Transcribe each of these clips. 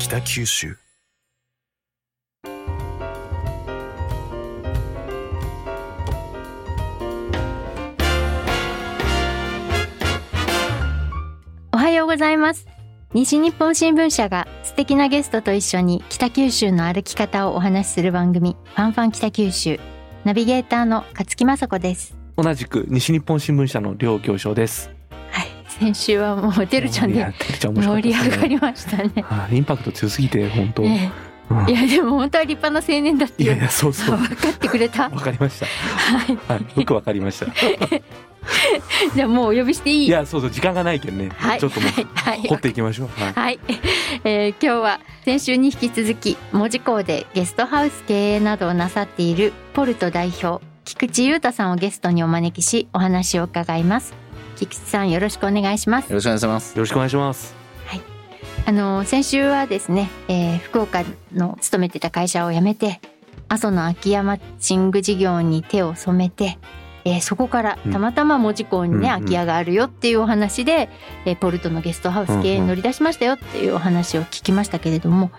北九州。おはようございます。西日本新聞社が素敵なゲストと一緒に北九州の歩き方をお話しする番組ファンファン北九州。ナビゲーターの勝木雅子です。同じく西日本新聞社の両行商です。はい先週はもうてるちゃんで盛。り上がりましたねはいインパクト強すぎて本当。いやでも本当は立派な青年だっていやいやそうそう。分かってくれたわかりました。はいはいよくわかりました。じゃあもうお呼びしていい？いやそうそう時間がないけんね。はいちょっともうはいはい掘っていきましょう。はい。はい、えー今日は先週に引き続き門司港でゲストハウス経営などをなさっているポルト代表菊池裕太さんをゲストにお招きしお話を伺います菊池さんよろしくお願いしますよろしくお願いします。よろしくお願いします。あの先週はですね、えー福岡の勤めてた会社を辞めて阿蘇の空き家マッチング事業に手を染めて、えーそこからうんたまたま門司港にね、うんうん空き家があるよっていうお話で、えーポルトのゲストハウス経営に乗り出しましたよっていうお話を聞きましたけれども、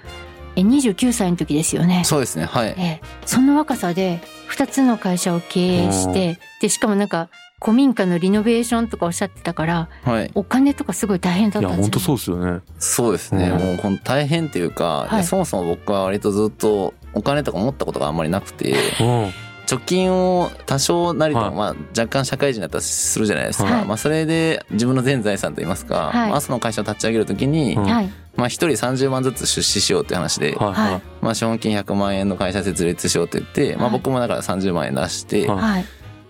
えー29歳の時ですよね。そうですね。はい。えーその若さで2つの会社を経営してでしかもなんか古民家のリノベーションとかおっしゃってたからはい。お金とかすごい大変だいや本当ったんですよね。そうですよね。そうですね。うんもうほんと大変っていうか、はいそもそも僕は割とずっとお金とか持ったことがあんまりなくて、うん。貯金を多少なりとも、はいまあ若干社会人だったらするじゃないですか。はいまあそれで自分の全財産といいますか、はいまあその会社を立ち上げるときに、うんはいまあ一人30万ずつ出資しようっていう話で、はいはいはまあ資本金100万円の会社設立しようって言って、まあはい僕もだから30万円出して、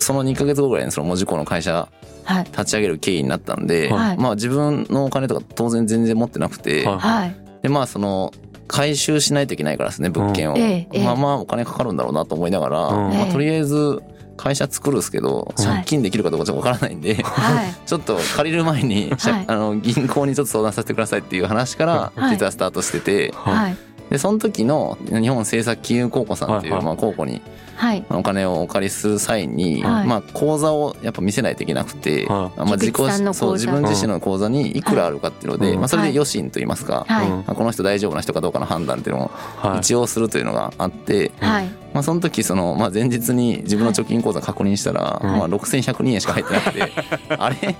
その2ヶ月後ぐらいにその文字工の会社はい。立ち上げる経緯になったんで、はい。まあ自分のお金とか当然全然持ってなくて、はい。はい。でまあその回収しないといけないからですね物件を、うんまあまあお金かかるんだろうなと思いながら、うん。まあ、ええとりあえず会社作るんですけどはい。借金できるかどうかちょっとわからないんで、はい。ちょっと借りる前に、はい。あの銀行にちょっと相談させてくださいっていう話からはい。実はスタートしてて、でその時の日本政策金融公庫さんっていう、まあ、公庫にはい。お金をお借りする際に、はい。まあ口座をやっぱ見せないといけなくて、はまあ自己そう自分自身の口座にいくらあるかっていうので、はいまあそれで余震と言いますか、まあこの人大丈夫な人かどうかの判断っていうのをはい。一応するというのがあって、はい。まあその時その、まあ前日に自分の貯金口座確認したら、はい。まあ6102円しか入ってなくて、あれ？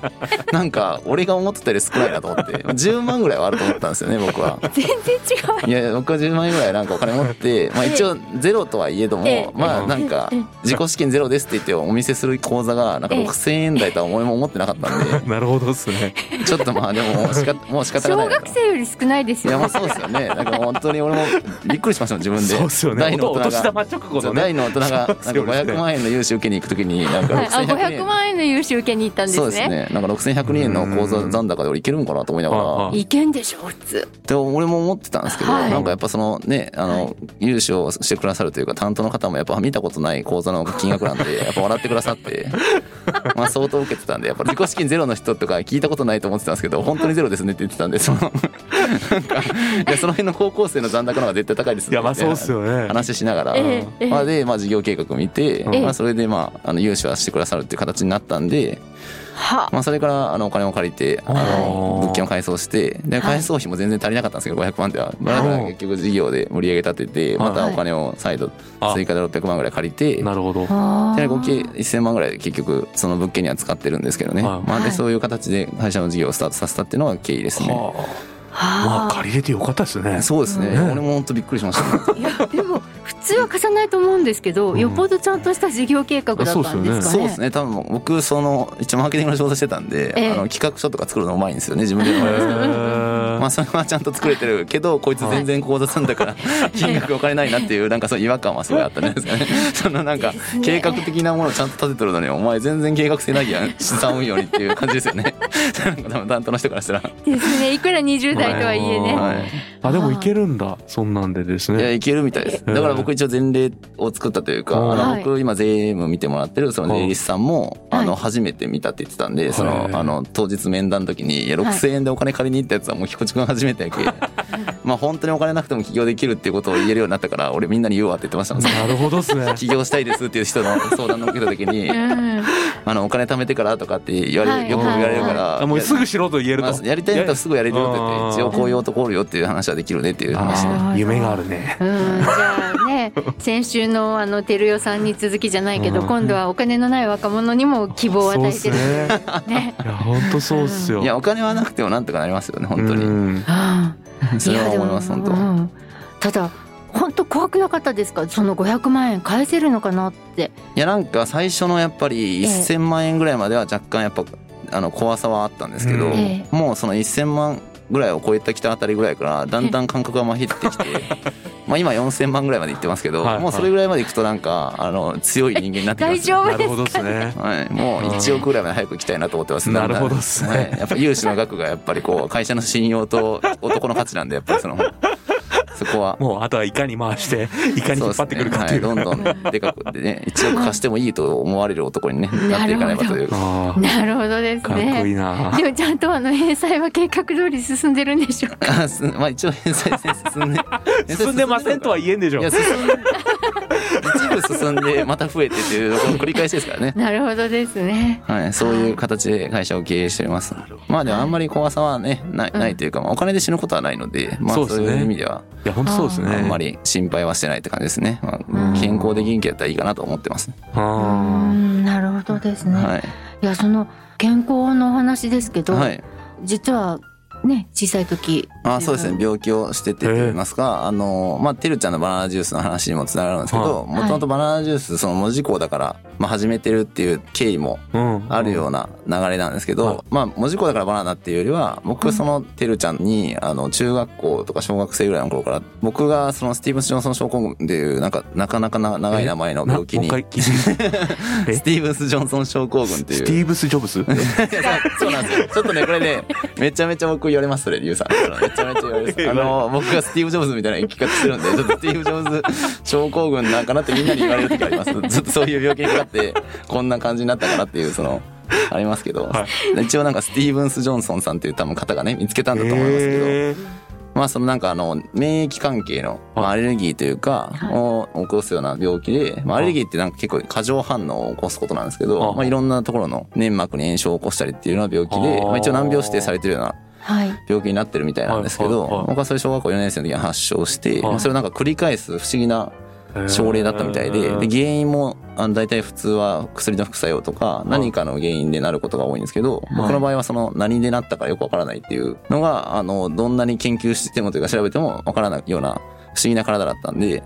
なんか俺が思ってたより少ないなと思って、まあ10万ぐらいはあると思ったんですよね、僕は。全然違う。いや、僕は10万円ぐらいなんかお金持って、まあ一応ゼロとはいえどもええ、まあなんか自己資金ゼロですって言ってお見せする口座がなんかええ6000円台とは思いも思ってなかったんで、なるほどですね。ちょっとまあでも仕方 もう仕方がない小学。生より少ないですいやよまあそうですよね。なんか本当に俺もびっくりしましたもん自分で。そうですよね。大のお大人が。ね。大の大人がなんかそうですね500万円の融資受けに行くときになんかはいあ6100 500円。万円の融資受けに行ったんですねそうですね。なんか6102円の口座残高で俺いけるんかなと思いながら。はいいけんでしょ普通って俺も思ってたんですけど、はいなんかやっぱそのね、あはの、融資をしてくださるというか、担当の方もやっぱ見たことない口座の金額なんで、やっぱ笑ってくださって、まあ相当受けてたんで、やっぱ自己資金ゼロの人とか聞いたことないと思ってたんですけど、本当にゼロですねって言ってたんで、その、なんか、いや、その辺の高校生の残高の方が絶対高いですいやまあそうっすよ。よね。話しながら、まあで、まあ事業計画見て、ええまあそれでまあ、あの、融資はしてくださるっていう形になったんで、はまあ、それからあのお金を借りてああのー物件を改装してではい。改装費も全然足りなかったんですけど500万ではだから結局事業で売り上げ立ててまたお金を再度あ。追加で600万ぐらい借りてなるほど。あで合計1000万ぐらい結局その物件には使ってるんですけどね、はい。まあ、はいでそういう形で会社の事業をスタートさせたっていうのが経緯ですね。はあ。まあ借りれてよかったですね。そうですね、うん。俺も本当びっくりしました、ね、いやでも普通は貸さないと思うんですけど、うん。よっぽどちゃんとした事業計画だったんですかね。そうですね。多分僕その一応マーケティングの仕事してたんで、ええ。あの企画書とか作るのうまいんですよね。自分でまあそれはちゃんと作れてるけどこいつ全然口座積んだから 金額お金ないなっていうなんかそういう違和感はすごいあったんですかね。そのなんか計画的なものをちゃんと立ててるのにお前全然計画性ないやん。資産運用にっていう感じですよね。なんか多分担当の人からしたら、ですね。いくら20代とはいえね。はい、あでもいけるんだ。そんなんでですね。いやいけるみたいです。だから僕一応前例を作ったというか、うんあのはい僕今税務見てもらってるその税理士さんも、はい。あの初めて見たって言ってたんで、そのはいあの当日面談の時に「いや6000円でお金借りに行ったやつはもう彦地君初めてやけ まあ本当にお金なくても起業できるっていうことを言えるようになったから 俺みんなに言うわって言ってましたもん。なるほどですね。起業したいですっていう人の相談の受けた時にうんあのお金貯めてからとかって言われよく言われるから、あもうすぐしろと言えると、まあ、やりたいんだったらすぐやれるよって言ってうん。一応こういう男おるよっていう話はできるねっていう話。で夢があるね。うん、じゃ先週のあの照代さんに続きじゃないけど、うん今度はお金のない若者にも希望を与えてる。そうね。いや本当そうっすよ。いやお金はなくてもなんとかなりますよね本当に、うん。ああそれは思いやます本当、うん。ただ本当怖くなかったですか？その500万円返せるのかなって。いやなんか最初のやっぱりええ。1,000万円ぐらいまでは若干やっぱあの怖さはあったんですけど、うん。えもうその1,000万ぐらいを超えてきたあたりぐらいからだんだん感覚がまひってきて まあ今4,000万ぐらいまでいってますけど、はいはい。もうそれぐらいまでいくとなんかあの強い人間になってきます。大丈夫ですね。はい、もう1億ぐらいまで早く行きたいなと思ってます。なるほどっすね。はい。やっぱ融資の額がやっぱりこう会社の信用と男の価値なんでやっぱりそのそこは。もうあとはいかに回して いかに引っ張ってくるかっていう。ね。はい、どんどんでかくでね1億貸してもいいと思われる男にね なっていかねばという。なるほどですかっこいね。いな。でもちゃんとあの返済は計画通り進んでるんでしょうか？あすまあ一応返済進んで。進んでませんとは言えんでしょいや進んで一部進んでまた増えてっていう繰り返しですからね なるほどですね。はい、そういう形で会社を経営しております。まあでもあんまり怖さはね、ない、ないというか、まあお金で死ぬことはないので、まあそううそですねいう意味では、いや本当そうですねあんまり心配はしてないって感じですね。まうんあ、健康で元気だったらいいかなと思ってます。うあんなるほどですね。はい。いやその健康のお話ですけど、はい。実はね小さい時。あそうですね。病気をしててと言いますか、あの、まあ、てるちゃんのバナナジュースの話にもつながるんですけど、はい。もともとバナナジュース、その文字工だから、まあ、始めてるっていう経緯もあるような流れなんですけど、はい。まあ文字工だからバナナっていうよりは僕そのてるちゃんにあの中学校とか小学生ぐらいの頃から僕がそのスティーブンス・ジョンソン症候群っていうなんかなかなかな長い名前のな？病気に。スティーブンス・ジョンソン症候群っていう。スティーブス・ジョブス？そうなんですよ。ちょっとねこれねめちゃめちゃ僕言われますそれリュウさんめちゃめちゃ言われます。あの僕がスティーブ・ジョブズみたいな生き方してるんでちょっとスティーブ・ジョブズ症候群なんかなってみんなに言われる時あります。ずっとそういう病気にかかってこんな感じになったかなっていうその ありますけど、は一応なんかスティーブンス・ジョンソンさんっていう多分方がね見つけたんだと思いますけど、まあそのなんかあの免疫関係の、まあ、アレルギーというかはい。を起こすような病気で、まあ、アレルギーってなんか結構過剰反応を起こすことなんですけどあまあいろんなところの粘膜に炎症を起こしたりっていうような病気でまあ一応難病指定されてるようなはい。病気になってるみたいなんですけど僕はそれ小学校4年生の時に発症してはい。まあそれをなんか繰り返す不思議な症例だったみたいでで原因もあの大体普通は薬の副作用とか何かの原因でなることが多いんですけど僕の場合はその何でなったかよくわからないっていうのがあのどんなに研究してもというか調べてもわからないような不思議な体だったんで、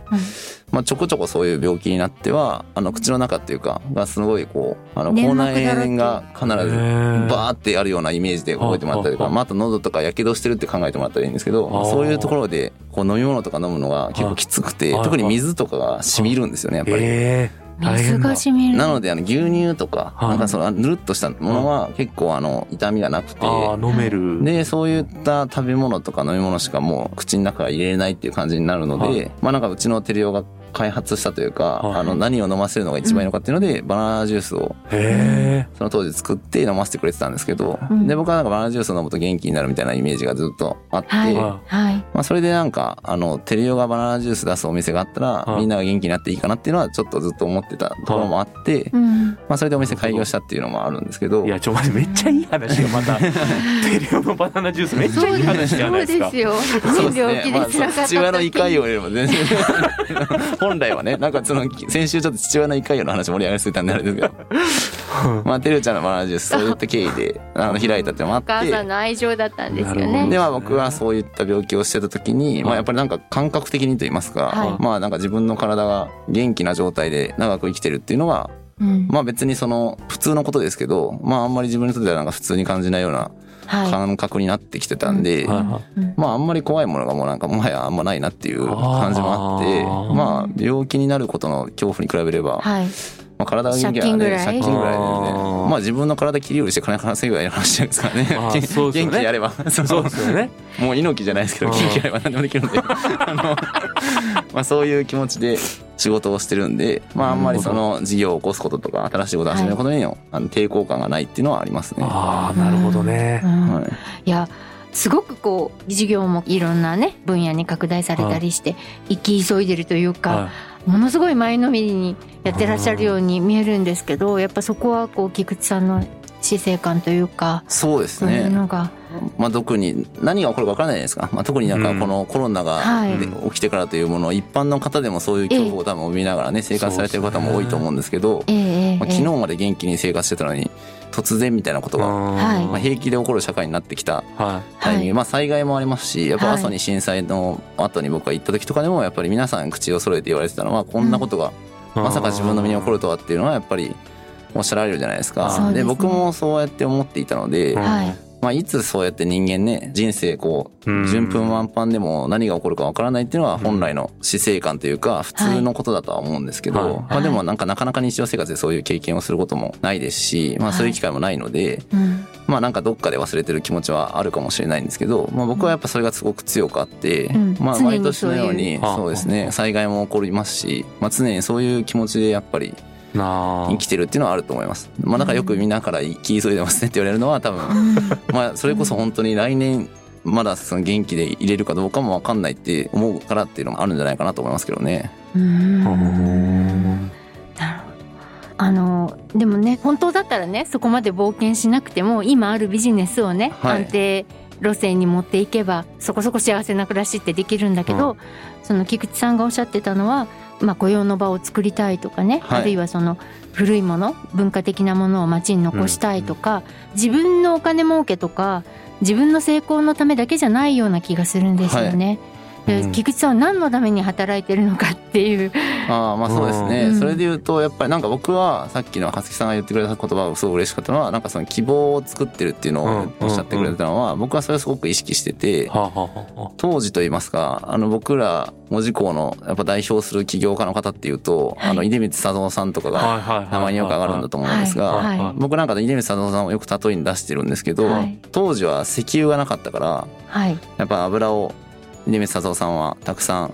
まあ、ちょこちょこそういう病気になってはあの口の中っていうかがすごいこうあの口内炎が必ずバーってあるようなイメージで覚えてもらったりとか、まあ、あと喉とかやけどしてるって考えてもらったらいいんですけどそういうところでこう飲み物とか飲むのが結構きつくてはい特に水とかが染みるんですよねやっぱり。えー大水変だ。が染みる。なのであの牛乳とかはい。なんかそのぬるっとしたものは結構あの痛みがなくて。飲める。でそういった食べ物とか飲み物しかもう口の中から入れれないっていう感じになるので、はい。まあなんかうちのテレオが開発したというか、はい。あの何を飲ませるのが一番いいのかっていうので、バナナジュースをへその当時作って飲ませてくれてたんですけど、うん。で僕はなんかバナナジュースを飲むと元気になるみたいなイメージがずっとあって、はい。まあそれでなんかあのテレオがバナナジュース出すお店があったら、はい。みんなが元気になっていいかなっていうのはちょっとずっと思ってたところもあって、うん。まあそれでお店開業したっていうのもあるんですけどいやちょ待ってめっちゃいい話がまた テレオのバナナジュースめっちゃいい話じゃないですか。そうですよ。そうです病気でまあ辛かった時。父親の胃潰瘍よりも全然 本来はね なんかその先週ちょっと父親の胃潰瘍の話盛り上がりすぎたんであれですけど。まあてるちゃんのバナナジュそういった経緯であの開いたっていうのもあお母って。さんの愛情だったんですよね。でまあ僕はそういった病気をしてた時に、まあ、やっぱりなんか感覚的にと言いますか、はい。まあなんか自分の体が元気な状態で長く生きてるっていうのがうん。まあ別にその普通のことですけどまああんまり自分にとってはなんか普通に感じないようなは感覚になってきてたんで、はいまああんまり怖いものがもうなんかもはやあんまないなっていう感じもあってまあ病気になることの恐怖に比べれば、はい。まあ、体が元気ならね借金ぐらいでねまあ自分の体切り売りして金稼ぐぐらいの話ですからね。まあ元気やれば。そうですよね。もう猪木じゃないですけどうん元気やれば何でもできるんで。あのまあそういう気持ちで仕事をしてるんでまああんまりその事業を起こすこととか新しいことを始めることにのあの抵抗感がないっていうのはありますね。ああなるほどね。うん。はい。いやすごくこう事業もいろんなね分野に拡大されたりして生き急いでるというか、はものすごい前のめりにやってらっしゃるように見えるんですけどやっぱそこはこう菊池さんの死生観というかそうですね。のが、まあ特に何が起こるか分からないじゃないですか。まあ特になんかこのコロナが起きてからというものを一般の方でもそういう恐怖を多分帯びながらね生活されてる方も多いと思うんですけど、まあ、昨日まで元気に生活してたのに突然みたいなことが、はい。まあ、平気で起こる社会になってきたはタイミング、はい。まあ災害もありますしやっぱはい。阿蘇に震災の後に僕が行った時とかでもやっぱり皆さん口を揃えて言われてたのはこんなことがい。まさか自分の身に起こるとはっていうのはやっぱりおっしゃられるじゃないですか。ですね。僕もそうやって思っていたので、うんはい。まあ、いつそうやって人間ね人生こううん。順風満帆でも何が起こるかわからないっていうのは本来の死生観というか普通のことだとは思うんですけど、はい。まあ、でもなんかなかなか日常生活でそういう経験をすることもないですし、まあ、そういう機会もないので、うん。まあなんかどっかで忘れてる気持ちはあるかもしれないんですけど、まあ、僕はやっぱそれがすごく強くあって、うん。まあ毎年のようにそうですね災害も起こりますし、まあ、常にそういう気持ちでやっぱり生きてるっていうのはあると思います。まあだからよくみんなから生き急いでますねって言われるのは多分。う んまあそれこそ本当に来年まだその元気で入れるかどうかも分かんないって思うからっていうのもあるんじゃないかなと思いますけどね。うん。あのでもね本当だったらねそこまで冒険しなくても今あるビジネスをね、はい。安定路線に持っていけばそこそこ幸せな暮らしってできるんだけど、その菊池さんがおっしゃってたのは、まあ、雇用の場を作りたいとかね、はいあるいはその古いもの文化的なものを街に残したいとか、自分のお金儲けとか自分の成功のためだけじゃないような気がするんですよね。でうん菊池さんは何のために働いてるのかっていう。ああまあそうですね、うんそれで言うとやっぱりなんか僕はさっきの勝木さんが言ってくれた言葉がすごく嬉しかったのはなんかその希望を作ってるっていうのをおっしゃってくれたのは僕はそれをすごく意識してて当時といいますかあの僕ら門司港のやっぱ代表する起業家の方っていうと、はい。あの出光佐藤さんとかあが名前によく上がるんだと思うんですが、僕なんかで出光佐藤さんをよく例えに出してるんですけど、はい。当時は石油がなかったからはい。やっぱ油を出光佐藤さんはたくさん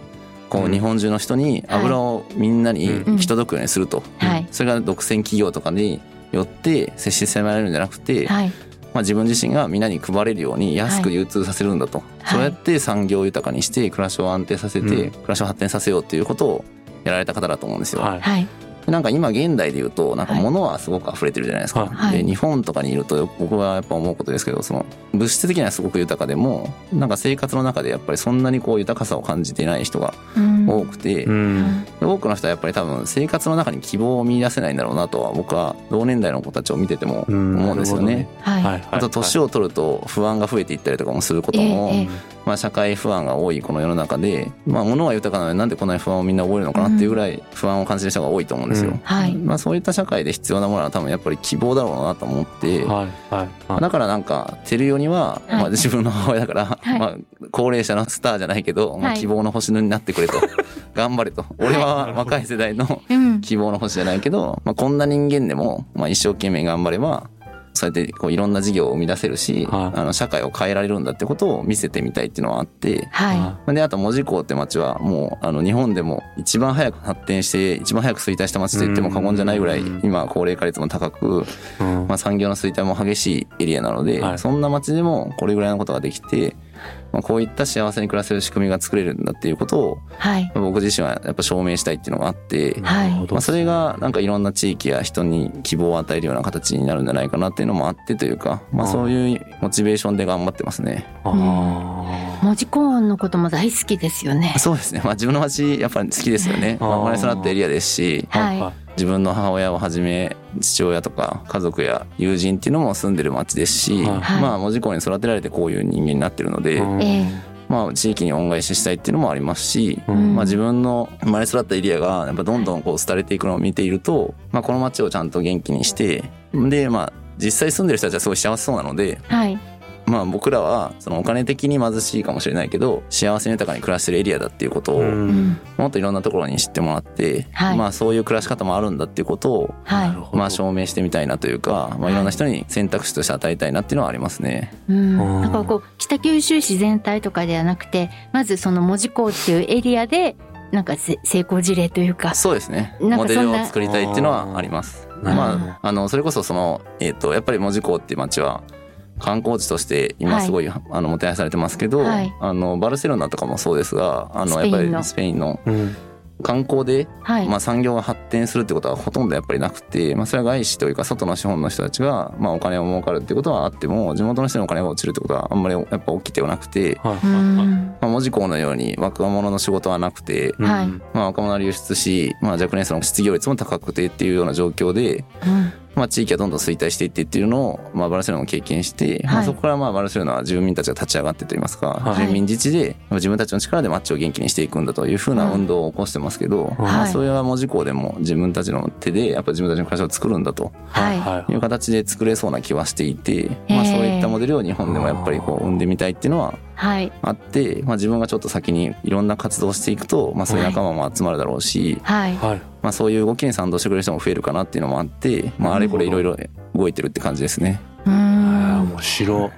こううん。日本中の人に油をみんなに行き届くようにすると、はい。それが独占企業とかによって接し迫られるんじゃなくて、はい。まあ、自分自身がみんなに配れるように安く流通させるんだと、はい。そうやって産業を豊かにして暮らしを安定させて、うん。暮らしを発展させようっていうことをやられた方だと思うんですよ。はいはいなんか今現代で言うとなんかはい物はすごく溢れてるじゃないですか、はい。で日本とかにいると僕はやっぱ思うことですけどその物質的にはすごく豊かでもなんか生活の中でやっぱりそんなにこう豊かさを感じていない人がうん。多くて、うん。で多くの人はやっぱり多分生活の中に希望を見出せないんだろうなとは僕は同年代の子たちを見てても思うんですよね。はいはいはい。あと年を取ると不安が増えていったりとかもすることも、ええええまあ、社会不安が多いこの世の中で、まあ、物は豊かなのになんでこんなに不安をみんな覚えるのかなっていうぐらい不安を感じる人が多いと思うんですよ。うん。はい。まあ、そういった社会で必要なものは多分やっぱり希望だろうなと思って、はいはいはい。だからなんか照代には、はい。まあ、自分の母親だから、はい。まあ、高齢者のスターじゃないけど、まあ、はい。希望の星になってくれと。頑張れと。俺は若い世代のうん。希望の星じゃないけど、まあ、こんな人間でも、まあ、一生懸命頑張ればそうやってこういろんな事業を生み出せるし、はい。あの社会を変えられるんだってことを見せてみたいっていうのはあって。はであと門司港って町はもうあの日本でも一番早く発展して一番早く衰退した町と言っても過言じゃないぐらいうん。今高齢化率も高く、うん。まあ、産業の衰退も激しいエリアなので、はい。そんな町でもこれぐらいのことができて、まあ、こういった幸せに暮らせる仕組みが作れるんだっていうことをい。はい僕自身はやっぱ証明したいっていうのがあって、はい。まあ、それがなんかいろんな地域や人に希望を与えるような形になるんじゃないかなっていうのもあってというか、まあ、そういうモチベーションで頑張ってますね。あ文字コーンのことも大好きですよね。そうですね、まあ、自分の町やっぱり好きですよね。まあ、生まれ育ったエリアですし。ーはい。は自分の母親をはじめ父親とか家族や友人っていうのも住んでる町ですし、はい。まあ門司港に育てられてこういう人間になってるので、まあ地域に恩返ししたいっていうのもありますし、うん。まあ自分の生まれ育ったエリアがやっぱどんどんこう廃れていくのを見ていると、まあこの町をちゃんと元気にしてでまあ実際住んでる人たちはすごい幸せそうなのでえはいまあ僕らはそのお金的に貧しいかもしれないけど幸せに豊かに暮らしてるエリアだっていうことを、もっといろんなところに知ってもらって、はい。まあそういう暮らし方もあるんだっていうことをはい。まあ証明してみたいなというか、まあいろんな人に選択肢として与えたいなっていうのはありますね。うん、うん。なんかこう北九州市全体とかではなくてまずその門司港っていうエリアでなんかせ成功事例というかそうですね。モデルを作りたいっていうのはあります。まあ、あの、それこそその、えっ、と、やっぱり門司港っていう街は、観光地として今すごい、あの、もてはやされてますけど、はい。あの、バルセロナとかもそうですが、あの、スペインの。やっぱりスペインの、うん。観光で、はい、まあ、産業が発展するってことはほとんどやっぱりなくて、まあ、それは外資というか外の資本の人たちが、まあ、お金を儲かるってことはあっても地元の人にお金が落ちるってことはあんまりやっぱ起きてはなくて、はい。うん。まあ、文字工のように若者の仕事はなくて、はい。うんまあ、若者は流出し、まあ、若年層の失業率も高くてっていうような状況で、うんまあ、地域はどんどん衰退していってっていうのを、まあ、バルセロナも経験して、まあ、はいそこからまあバルセロナは住民たちが立ち上がってといいますか、はい。住民自治で自分たちの力で街を元気にしていくんだというふうな運動を起こしてますけど、まあ、はいそれは文字工でも自分たちの手でやっぱ自分たちの会社を作るんだとはい。はい。いう形で作れそうな気はしていて、まあ、そういったモデルを日本でもやっぱりこう生んでみたい。ってい。うのははい。あって、まあ、自分がちょっと先にいろんな活動をしていくと、まあ、そういう仲間も集まるだろうし、はいはいまあ、そういう動きに賛同してくれる人も増えるかなっていうのもあって、まあ、あれこれいろいろ動いてるって感じですね。うん面白い。い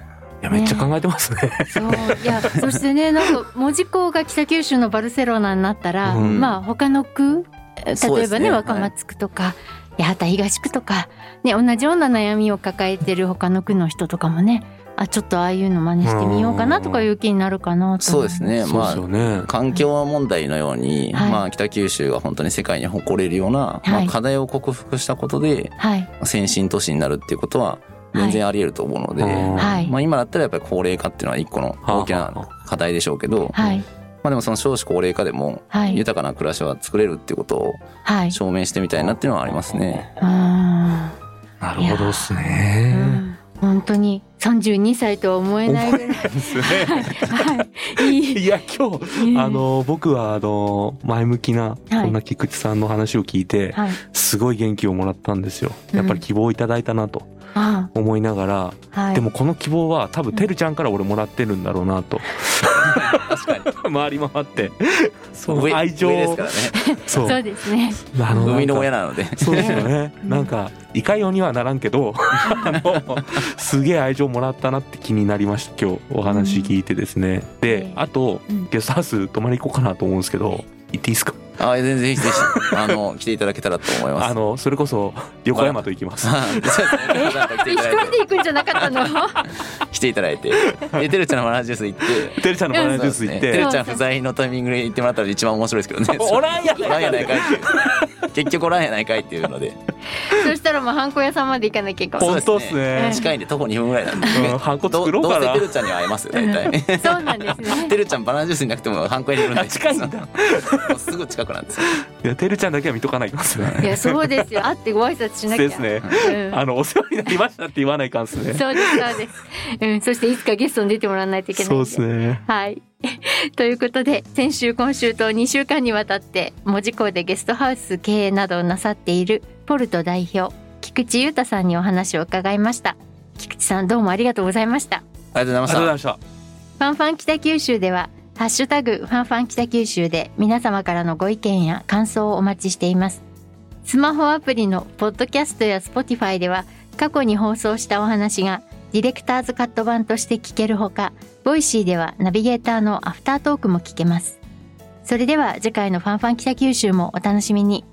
やめっちゃ考えてますね。そう。いやそしてねなんか門司港が北九州のバルセロナになったら、うん。まあ他の区例えばね若松区とか、八幡東区とか、ね、同じような悩みを抱えてる他の区の人とかもねあちょっとああいうの真似してみようかなとかいう気になるかなとそうですね。まあね。環境問題のように、はい。まあ北九州が本当に世界に誇れるような、まはい。あ課題を克服したことではい。先進都市になるっていうことは全然あり得ると思うので、まあ今だったらやっぱり高齢化っていうのは一個の大きな課題でしょうけど、はいまあでもその少子高齢化でもはい。豊かな暮らしは作れるっていうことをはい。証明してみたいなっていうのはありますね。うんなるほどですね。うん。本当に32歳とは思えないぐらい。ですね。はい。い。いい。や今日あの僕はあの前向きなはい。そんな菊池さんの話を聞いてはい。すごい元気をもらったんですよ。うんやっぱり希望をいただいたなと。あ思いながらはい。でもこの希望は多分てるちゃんから俺もらってるんだろうなと。確かに。回り回って。その上愛情。ですからね。そう。そうですね。あの生みの親なので。そうですよね。うん。なんかいかようにはならんけど あのすげえ愛情もらったなって気になりました今日。お話聞いてですね。であとうん。ゲストハウス泊まり行こうかなと思うんですけど行っていいですか？あ、全然ぜひぜひ、あの、来ていただけたらと思います。あのそれこそ横山と行きます。一人で行くんじゃなかったの？来ていただいて、で、てるちゃんのバナナジュース行って、てるちゃんのバナナジュース行って。てるちゃん不在のタイミングで行ってもらったら一番面白いですけどね。おらんやおらんやないかいっていう。結局おらんやないかいっていうので。そしたらもうハンコ屋さんまで行かなきゃいけない本当っすそうでね。近いんで徒歩2分ぐらいなんで。うんハンコどどう作ろうかな。せてるちゃんには会えますよ、大体。そうなんですね。てるちゃんバナナジュースになくてもハンコ屋にいるんで。あ近いんだもうすぐ近くなんですよ。いやてるちゃんだけは見とかないかすねいやそうですよ。会ってご挨拶しなきゃ。ですね。うん。あのお世話になりましたって言わないかんっすね。そうですそうです、うん、そしていつかゲストに出てもらわないといけないんそうですね。はい。ということで先週今週と2週間にわたって門司港でゲストハウス経営などをなさっているポルト代表菊池裕太さんにお話を伺いました。菊池さんどうもありがとうございました。ありがとうご。ざいました。ファンファン北九州ではハッシュタグファンファン北九州で皆様からのご意見や感想をお待ちしています。スマホアプリのポッドキャストや Spotify では過去に放送したお話がディレクターズカット版として聞けるほか Voicy ではナビゲーターのアフタートークも聞けます。それでは次回のファンファン北九州もお楽しみに。